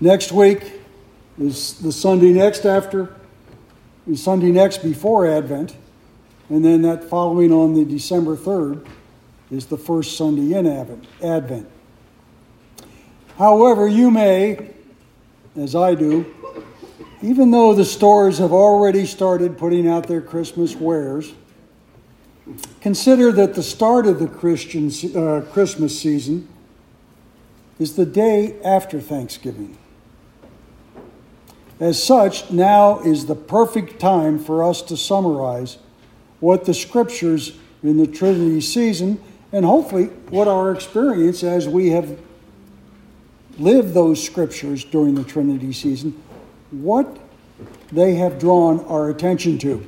Next week is the Sunday next after, the Sunday next before Advent, and then that following on the December 3rd is the first Sunday in Advent. However, you may, as I do, even though the stores have already started putting out their Christmas wares, consider that the start of the Christian uh, Christmas season is the day after Thanksgiving. As such, now is the perfect time for us to summarize what the scriptures in the Trinity season and hopefully what our experience as we have lived those scriptures during the Trinity season, what they have drawn our attention to.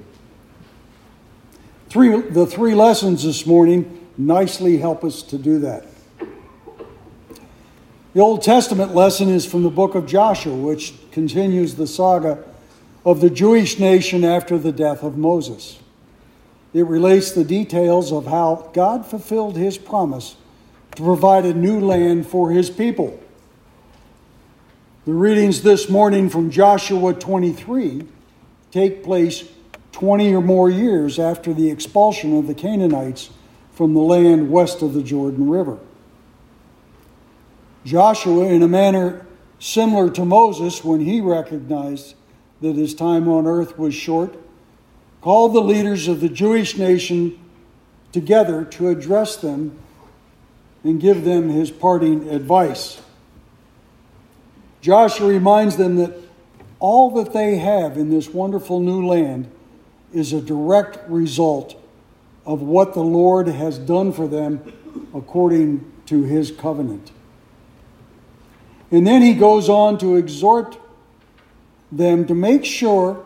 Three, the three lessons this morning nicely help us to do that. The Old Testament lesson is from the book of Joshua, which continues the saga of the Jewish nation after the death of Moses. It relates the details of how God fulfilled his promise to provide a new land for his people. The readings this morning from Joshua 23 take place 20 or more years after the expulsion of the Canaanites from the land west of the Jordan River. Joshua, in a manner similar to Moses when he recognized that his time on earth was short, called the leaders of the Jewish nation together to address them and give them his parting advice. Joshua reminds them that all that they have in this wonderful new land is a direct result of what the Lord has done for them according to his covenant. And then he goes on to exhort them to make sure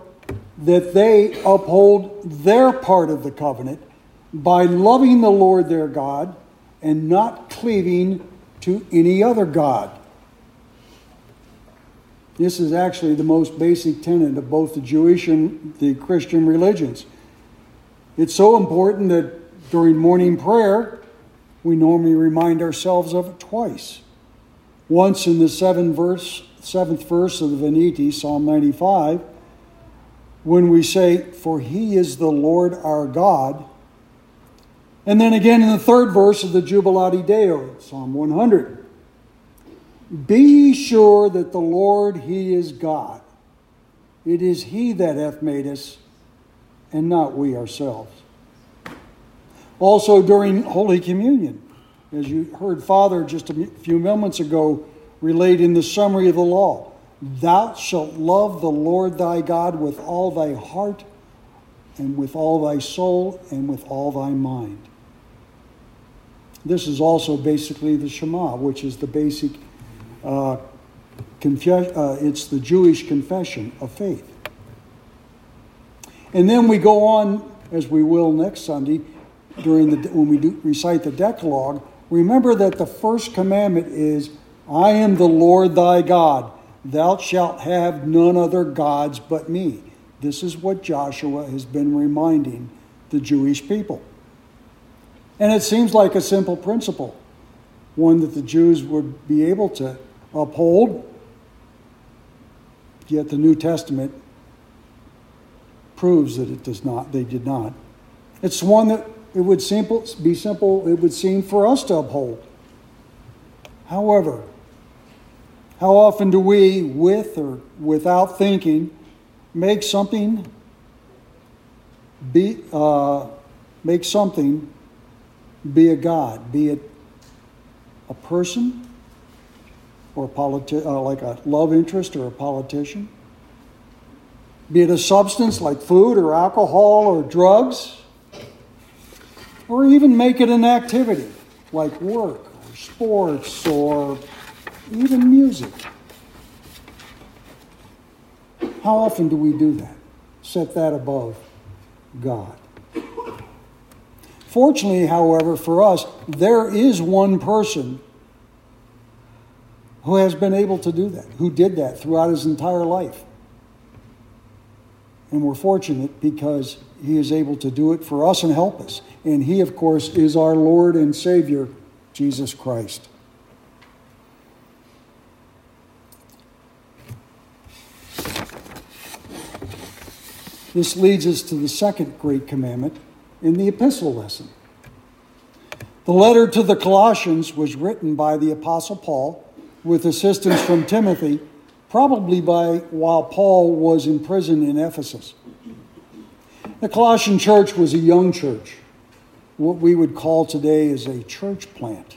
that they uphold their part of the covenant by loving the Lord their God and not cleaving to any other God. This is actually the most basic tenet of both the Jewish and the Christian religions. It's so important that during morning prayer, we normally remind ourselves of it twice once in the seventh verse, seventh verse of the Venite, Psalm 95, when we say, For he is the Lord our God. And then again in the third verse of the Jubilate Deo, Psalm 100. Be sure that the Lord, He is God. It is He that hath made us, and not we ourselves. Also during Holy Communion, as you heard Father just a few moments ago relate in the summary of the law. Thou shalt love the Lord thy God with all thy heart, and with all thy soul, and with all thy mind. This is also basically the Shema, which is the basic, uh, confess, uh, it's the Jewish confession of faith. And then we go on, as we will next Sunday, during the when we do recite the Decalogue, Remember that the first commandment is, I am the Lord thy God. Thou shalt have none other gods but me. This is what Joshua has been reminding the Jewish people. And it seems like a simple principle, one that the Jews would be able to uphold, yet the New Testament proves that it does not, they did not. It's one that it would simple, be simple, it would seem for us to uphold. However, how often do we, with or without thinking, make something be uh, make something be a god, be it a person or a politi- uh, like a love interest or a politician, be it a substance like food or alcohol or drugs or even make it an activity like work or sports or even music. How often do we do that? Set that above God. Fortunately, however, for us, there is one person who has been able to do that, who did that throughout his entire life. And we're fortunate because he is able to do it for us and help us. And He, of course, is our Lord and Savior, Jesus Christ. This leads us to the second great commandment in the epistle lesson. The letter to the Colossians was written by the Apostle Paul with assistance from Timothy, probably by while Paul was in prison in Ephesus. The Colossian church was a young church, what we would call today as a church plant.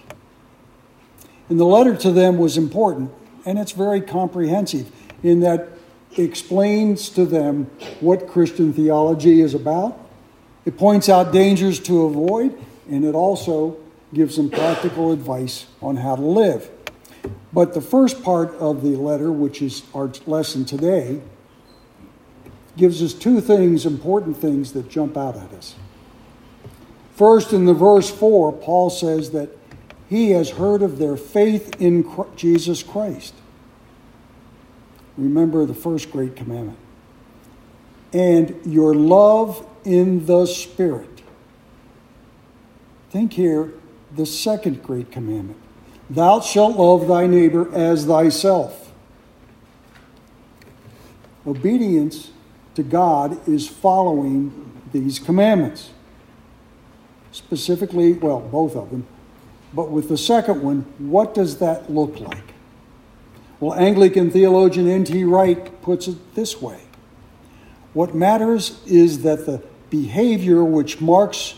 And the letter to them was important, and it's very comprehensive in that it explains to them what Christian theology is about. It points out dangers to avoid, and it also gives them practical advice on how to live. But the first part of the letter, which is our lesson today, gives us two things, important things that jump out at us. First, in the verse 4, Paul says that he has heard of their faith in Jesus Christ. Remember the first great commandment. And your love in the Spirit. Think here, the second great commandment Thou shalt love thy neighbor as thyself. Obedience to God is following these commandments. Specifically, well, both of them. But with the second one, what does that look like? Well, Anglican theologian N.T. Wright puts it this way What matters is that the behavior which marks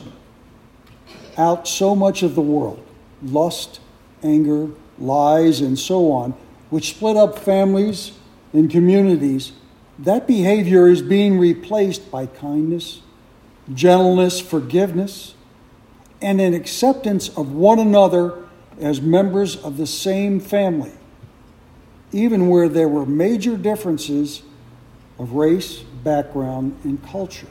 out so much of the world lust, anger, lies, and so on, which split up families and communities that behavior is being replaced by kindness, gentleness, forgiveness, and an acceptance of one another as members of the same family, even where there were major differences of race, background, and culture.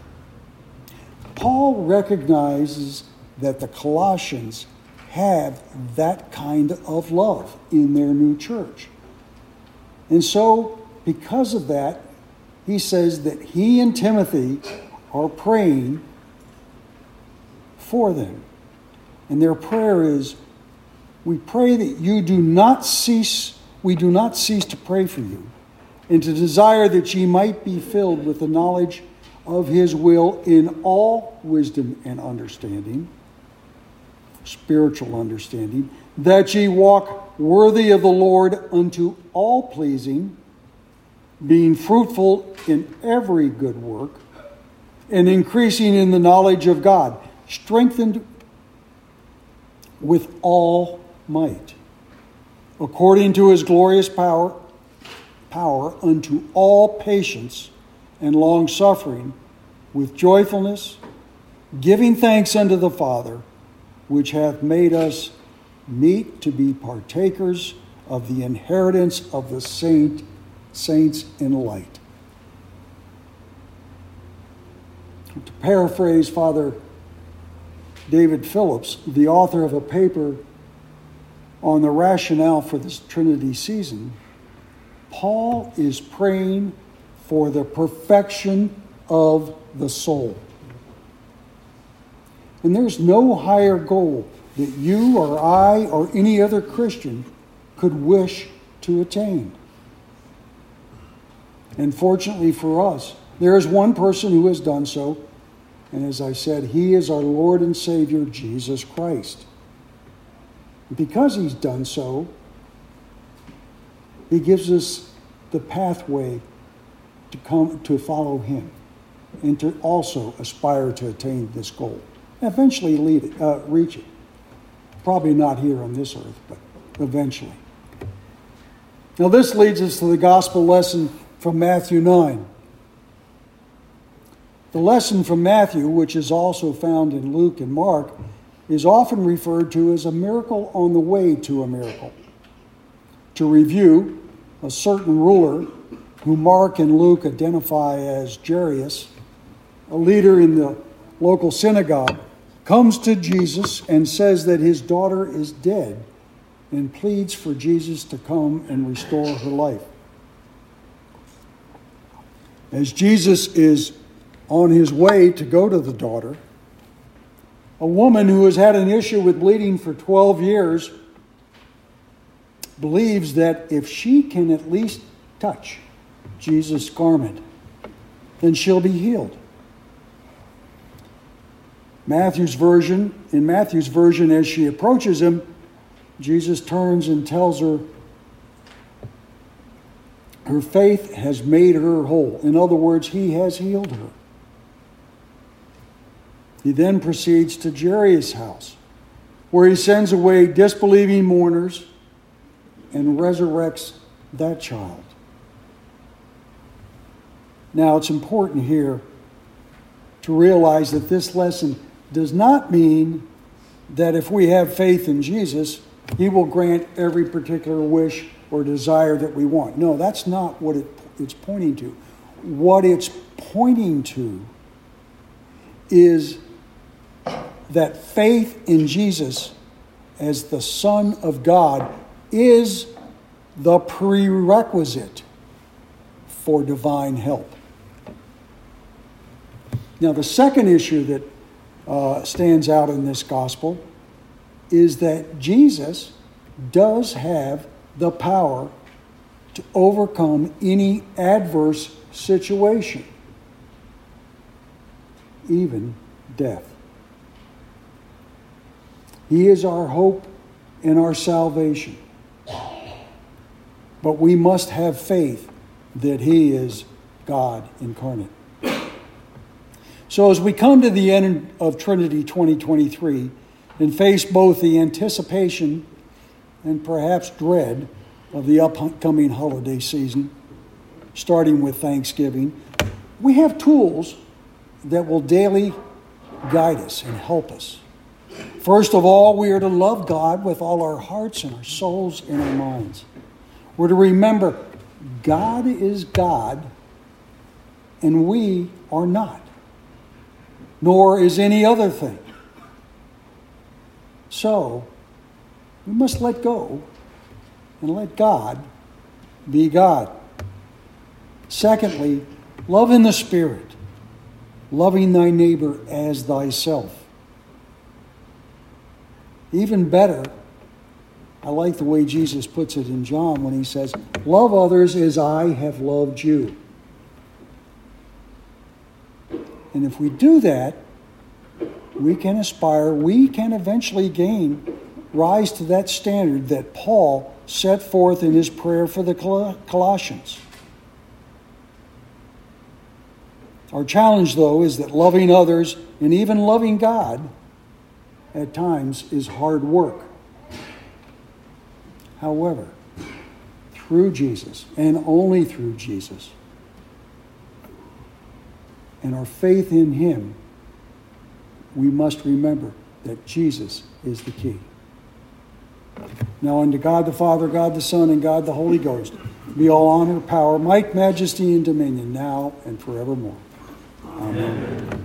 Paul recognizes that the Colossians have that kind of love in their new church. And so, because of that, he says that he and Timothy are praying for them. And their prayer is, We pray that you do not cease, we do not cease to pray for you, and to desire that ye might be filled with the knowledge of his will in all wisdom and understanding, spiritual understanding, that ye walk worthy of the Lord unto all pleasing being fruitful in every good work, and increasing in the knowledge of God, strengthened with all might, according to his glorious power, power unto all patience and long suffering, with joyfulness, giving thanks unto the Father, which hath made us meet to be partakers of the inheritance of the saint saints in light. To paraphrase Father David Phillips, the author of a paper on the rationale for this Trinity season, Paul is praying for the perfection of the soul. And there's no higher goal that you or I or any other Christian could wish to attain. And fortunately for us, there is one person who has done so. And as I said, he is our Lord and Savior, Jesus Christ. And because he's done so, he gives us the pathway to come to follow him and to also aspire to attain this goal. Eventually lead it, uh, reach it. Probably not here on this earth, but eventually. Now, this leads us to the gospel lesson from Matthew 9. The lesson from Matthew, which is also found in Luke and Mark, is often referred to as a miracle on the way to a miracle. To review, a certain ruler, who Mark and Luke identify as Jairus, a leader in the local synagogue, comes to Jesus and says that his daughter is dead and pleads for Jesus to come and restore her life. As Jesus is on his way to go to the daughter, a woman who has had an issue with bleeding for 12 years believes that if she can at least touch Jesus' garment, then she'll be healed. Matthew's version, in Matthew's version, as she approaches him, Jesus turns and tells her, her faith has made her whole. In other words, he has healed her. He then proceeds to Jairus' house, where he sends away disbelieving mourners and resurrects that child. Now, it's important here to realize that this lesson does not mean that if we have faith in Jesus, he will grant every particular wish or desire that we want. No, that's not what it, it's pointing to. What it's pointing to is that faith in Jesus as the Son of God is the prerequisite for divine help. Now, the second issue that uh, stands out in this gospel is that Jesus does have the power to overcome any adverse situation, even death. He is our hope and our salvation. But we must have faith that He is God incarnate. So, as we come to the end of Trinity 2023 and face both the anticipation and perhaps dread of the upcoming holiday season, starting with Thanksgiving, we have tools that will daily guide us and help us. First of all, we are to love God with all our hearts and our souls and our minds. We're to remember God is God and we are not, nor is any other thing. So, we must let go and let God be God. Secondly, love in the Spirit, loving thy neighbor as thyself. Even better, I like the way Jesus puts it in John when he says, Love others as I have loved you. And if we do that, we can aspire, we can eventually gain, rise to that standard that Paul set forth in his prayer for the Colossians. Our challenge, though, is that loving others and even loving God at times is hard work. However, through Jesus and only through Jesus and our faith in Him, we must remember that Jesus is the key. Now, unto God the Father, God the Son, and God the Holy Ghost be all honor, power, might, majesty, and dominion, now and forevermore. Amen. Amen.